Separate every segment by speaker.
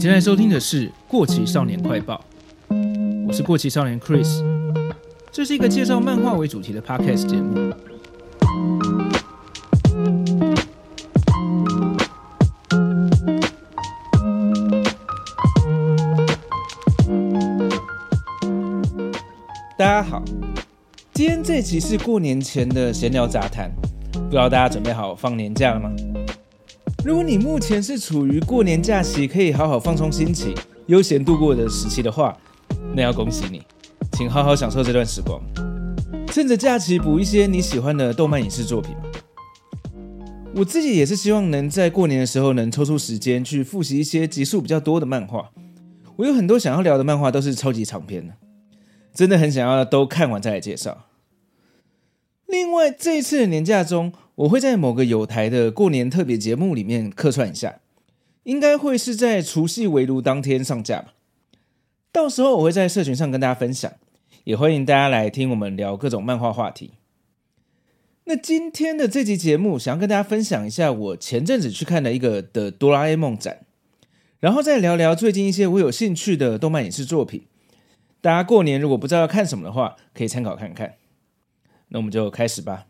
Speaker 1: 正在收听的是《过期少年快报》，我是过期少年 Chris，这是一个介绍漫画为主题的 Podcast 节目。大家好，今天这期是过年前的闲聊杂谈，不知道大家准备好放年假了吗？如果你目前是处于过年假期可以好好放松心情、悠闲度过的时期的话，那要恭喜你，请好好享受这段时光。趁着假期补一些你喜欢的动漫影视作品。我自己也是希望能在过年的时候能抽出时间去复习一些集数比较多的漫画。我有很多想要聊的漫画都是超级长篇的，真的很想要都看完再来介绍。另外，这一次的年假中，我会在某个有台的过年特别节目里面客串一下，应该会是在除夕围炉当天上架吧。到时候我会在社群上跟大家分享，也欢迎大家来听我们聊各种漫画话题。那今天的这集节目，想要跟大家分享一下我前阵子去看的一个的哆啦 A 梦展，然后再聊聊最近一些我有兴趣的动漫影视作品。大家过年如果不知道要看什么的话，可以参考看看。那我们就开始吧。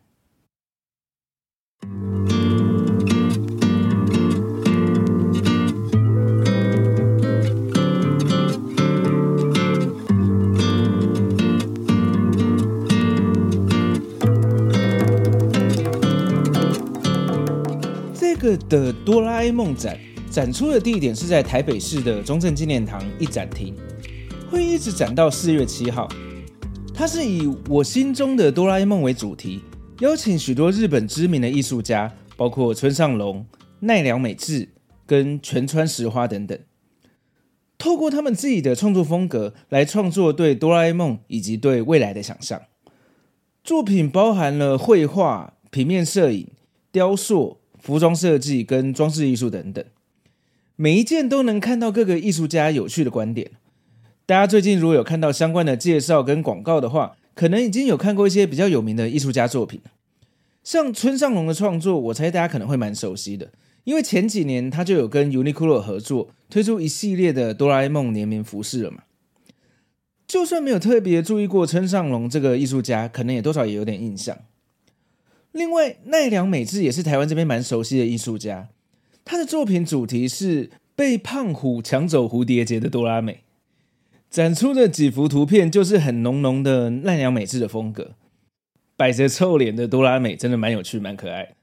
Speaker 1: 这个的哆啦 A 梦展展出的地点是在台北市的中正纪念堂一展厅，会一直展到四月七号。它是以我心中的哆啦 A 梦为主题，邀请许多日本知名的艺术家，包括村上隆、奈良美智跟全川石花等等，透过他们自己的创作风格来创作对哆啦 A 梦以及对未来的想象。作品包含了绘画、平面摄影、雕塑、服装设计跟装饰艺术等等，每一件都能看到各个艺术家有趣的观点。大家最近如果有看到相关的介绍跟广告的话，可能已经有看过一些比较有名的艺术家作品。像村上隆的创作，我猜大家可能会蛮熟悉的，因为前几年他就有跟 Uniqlo 合作推出一系列的哆啦 A 梦联名服饰了嘛。就算没有特别注意过村上隆这个艺术家，可能也多少也有点印象。另外，奈良美智也是台湾这边蛮熟悉的艺术家，他的作品主题是被胖虎抢走蝴蝶结的哆啦美。展出的几幅图片就是很浓浓的奈良美智的风格，摆着臭脸的哆啦美真的蛮有趣、蛮可爱。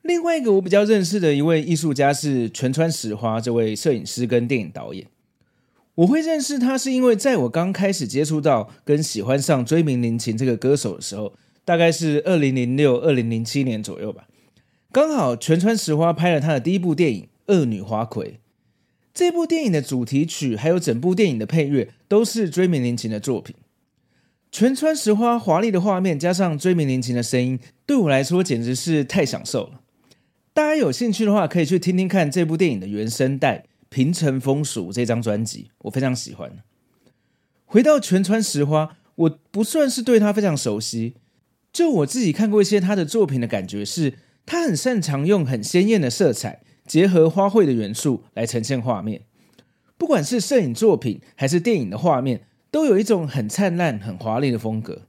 Speaker 1: 另外一个我比较认识的一位艺术家是全川实花这位摄影师跟电影导演。我会认识他是因为在我刚开始接触到跟喜欢上椎名林檎这个歌手的时候，大概是二零零六、二零零七年左右吧。刚好全川实花拍了他的第一部电影《恶女花魁》。这部电影的主题曲还有整部电影的配乐都是追名林檎的作品。全川石花华丽的画面加上追名林檎的声音，对我来说简直是太享受了。大家有兴趣的话，可以去听听看这部电影的原声带《平城风俗》这张专辑，我非常喜欢。回到全川石花，我不算是对他非常熟悉，就我自己看过一些他的作品的感觉是，他很擅长用很鲜艳的色彩。结合花卉的元素来呈现画面，不管是摄影作品还是电影的画面，都有一种很灿烂、很华丽的风格。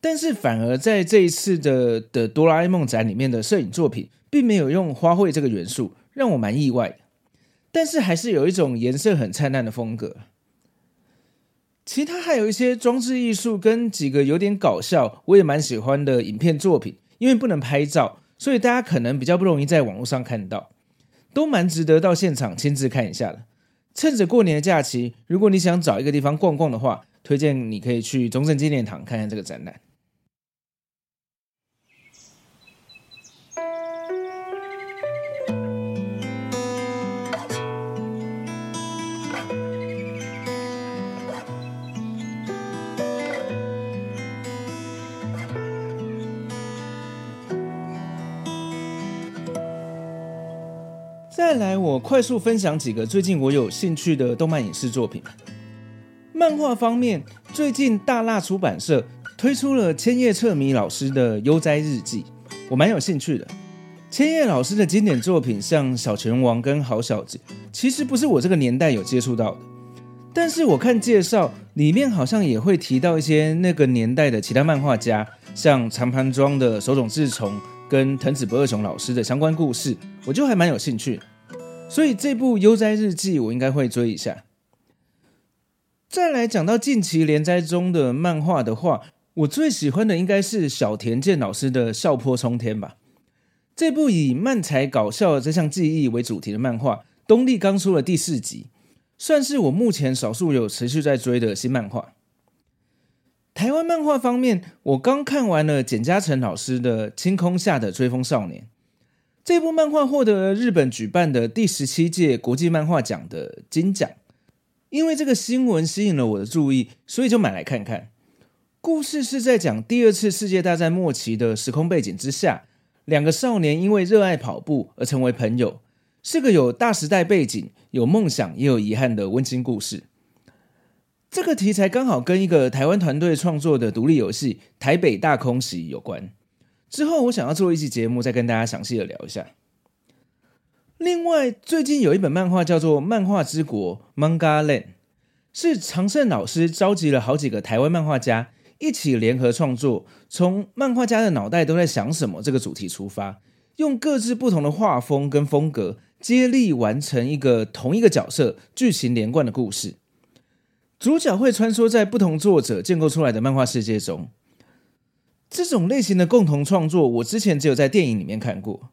Speaker 1: 但是，反而在这一次的的哆啦 A 梦展里面的摄影作品，并没有用花卉这个元素，让我蛮意外。但是，还是有一种颜色很灿烂的风格。其他还有一些装置艺术跟几个有点搞笑，我也蛮喜欢的影片作品，因为不能拍照，所以大家可能比较不容易在网络上看到。都蛮值得到现场亲自看一下的。趁着过年的假期，如果你想找一个地方逛逛的话，推荐你可以去中正纪念堂看看这个展览。再来，我快速分享几个最近我有兴趣的动漫影视作品。漫画方面，最近大辣出版社推出了千叶彻弥老师的《悠哉日记》，我蛮有兴趣的。千叶老师的经典作品，像《小拳王》跟《好小子》，其实不是我这个年代有接触到的。但是我看介绍里面好像也会提到一些那个年代的其他漫画家，像长盘庄的手冢治虫跟藤子不二雄老师的相关故事，我就还蛮有兴趣。所以这部《悠哉日记》我应该会追一下。再来讲到近期连载中的漫画的话，我最喜欢的应该是小田健老师的《笑泼冲天》吧。这部以漫才搞笑这项技艺为主题的漫画，东立刚出了第四集。算是我目前少数有持续在追的新漫画。台湾漫画方面，我刚看完了简嘉诚老师的《青空下的追风少年》这部漫画，获得了日本举办的第十七届国际漫画奖的金奖。因为这个新闻吸引了我的注意，所以就买来看看。故事是在讲第二次世界大战末期的时空背景之下，两个少年因为热爱跑步而成为朋友。是个有大时代背景、有梦想也有遗憾的温馨故事。这个题材刚好跟一个台湾团队创作的独立游戏《台北大空袭》有关。之后我想要做一期节目，再跟大家详细的聊一下。另外，最近有一本漫画叫做《漫画之国》（Manga Land），是常胜老师召集了好几个台湾漫画家一起联合创作，从漫画家的脑袋都在想什么这个主题出发，用各自不同的画风跟风格。接力完成一个同一个角色剧情连贯的故事，主角会穿梭在不同作者建构出来的漫画世界中。这种类型的共同创作，我之前只有在电影里面看过。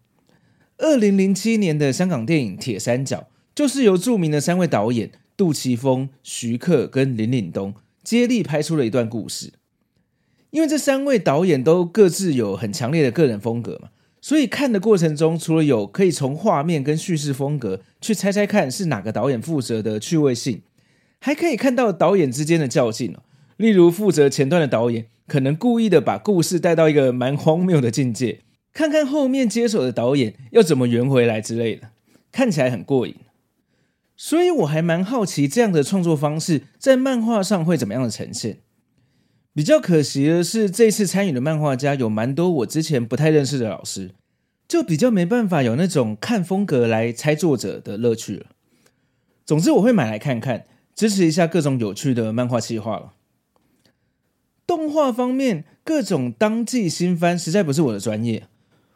Speaker 1: 二零零七年的香港电影《铁三角》就是由著名的三位导演杜琪峰、徐克跟林岭东接力拍出了一段故事。因为这三位导演都各自有很强烈的个人风格嘛。所以看的过程中，除了有可以从画面跟叙事风格去猜猜看是哪个导演负责的趣味性，还可以看到导演之间的较劲。例如负责前段的导演可能故意的把故事带到一个蛮荒谬的境界，看看后面接手的导演要怎么圆回来之类的，看起来很过瘾。所以我还蛮好奇这样的创作方式在漫画上会怎么样的呈现。比较可惜的是，这次参与的漫画家有蛮多我之前不太认识的老师，就比较没办法有那种看风格来猜作者的乐趣了。总之，我会买来看看，支持一下各种有趣的漫画企划了。动画方面，各种当季新番实在不是我的专业。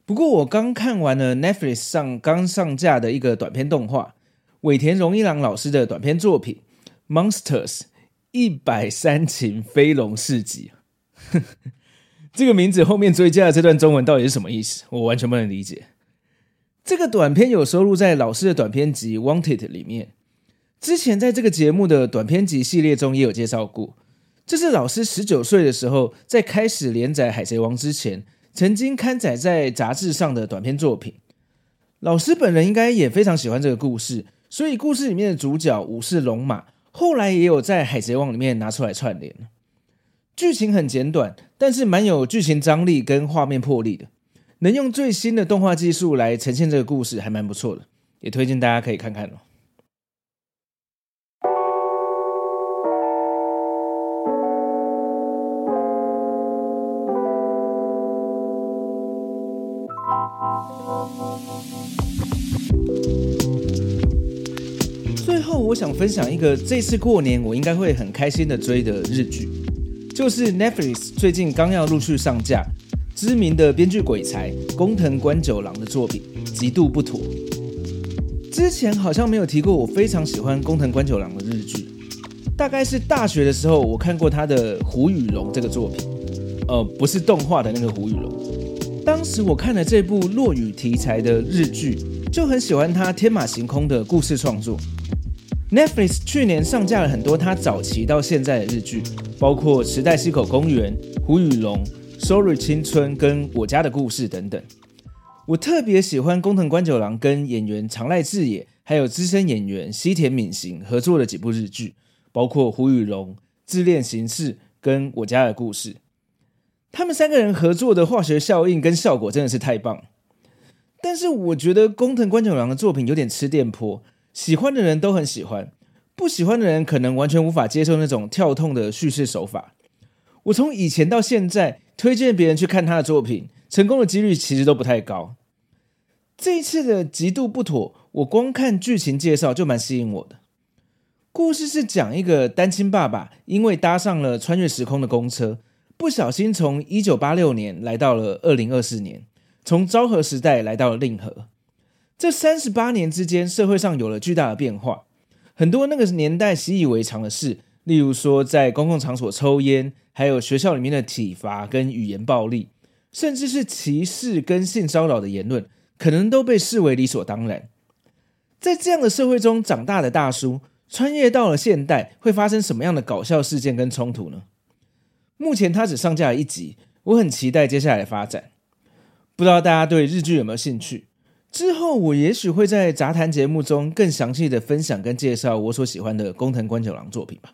Speaker 1: 不过，我刚看完了 Netflix 上刚上架的一个短片动画，尾田荣一郎老师的短片作品《Monsters》。一百三顷飞龙市集，这个名字后面追加的这段中文到底是什么意思？我完全不能理解。这个短片有收录在老师的短片集《Wanted》里面，之前在这个节目的短篇集系列中也有介绍过。这是老师十九岁的时候，在开始连载《海贼王》之前，曾经刊载在杂志上的短篇作品。老师本人应该也非常喜欢这个故事，所以故事里面的主角武士龙马。后来也有在《海贼王》里面拿出来串联，剧情很简短，但是蛮有剧情张力跟画面魄力的，能用最新的动画技术来呈现这个故事，还蛮不错的，也推荐大家可以看看哦。想分享一个这次过年我应该会很开心的追的日剧，就是 Netflix 最近刚要陆续上架，知名的编剧鬼才工藤官九郎的作品《极度不妥》。之前好像没有提过，我非常喜欢工藤官九郎的日剧，大概是大学的时候我看过他的《胡与龙》这个作品，呃，不是动画的那个胡与龙。当时我看了这部落雨题材的日剧，就很喜欢他天马行空的故事创作。Netflix 去年上架了很多他早期到现在的日剧，包括《池袋西口公园》、《虎与龙》、《Sorry 青春》跟《我家的故事》等等。我特别喜欢工藤官九郎跟演员长濑智也，还有资深演员西田敏行合作的几部日剧，包括《虎与龙》、《自恋形式》跟《我家的故事》。他们三个人合作的化学效应跟效果真的是太棒。但是我觉得工藤官九郎的作品有点吃电波。喜欢的人都很喜欢，不喜欢的人可能完全无法接受那种跳痛的叙事手法。我从以前到现在推荐别人去看他的作品，成功的几率其实都不太高。这一次的极度不妥，我光看剧情介绍就蛮吸引我的。故事是讲一个单亲爸爸，因为搭上了穿越时空的公车，不小心从一九八六年来到了二零二四年，从昭和时代来到了令和。这三十八年之间，社会上有了巨大的变化，很多那个年代习以为常的事，例如说在公共场所抽烟，还有学校里面的体罚跟语言暴力，甚至是歧视跟性骚扰的言论。可能都被视为理所当然。在这样的社会中长大的大叔，穿越到了现代，会发生什么样的搞笑事件跟冲突呢？目前他只上架了一集，我很期待接下来的发展。不知道大家对日剧有没有兴趣？之后我也许会在杂谈节目中更详细的分享跟介绍我所喜欢的工藤官九郎作品吧。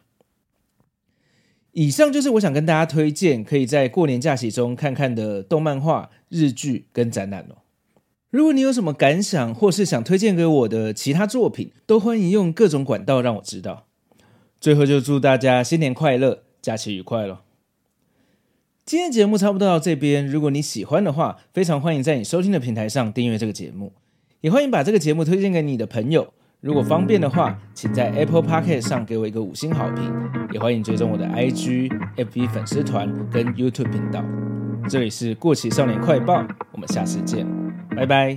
Speaker 1: 以上就是我想跟大家推荐，可以在过年假期中看看的动漫画、日剧跟展览哦。如果你有什么感想，或是想推荐给我的其他作品，都欢迎用各种管道让我知道。最后就祝大家新年快乐，假期愉快了。今天节目差不多到这边，如果你喜欢的话，非常欢迎在你收听的平台上订阅这个节目，也欢迎把这个节目推荐给你的朋友。如果方便的话，请在 Apple Podcast 上给我一个五星好评，也欢迎追踪我的 IG、FB 粉丝团跟 YouTube 频道。这里是过期少年快报，我们下次见。拜拜。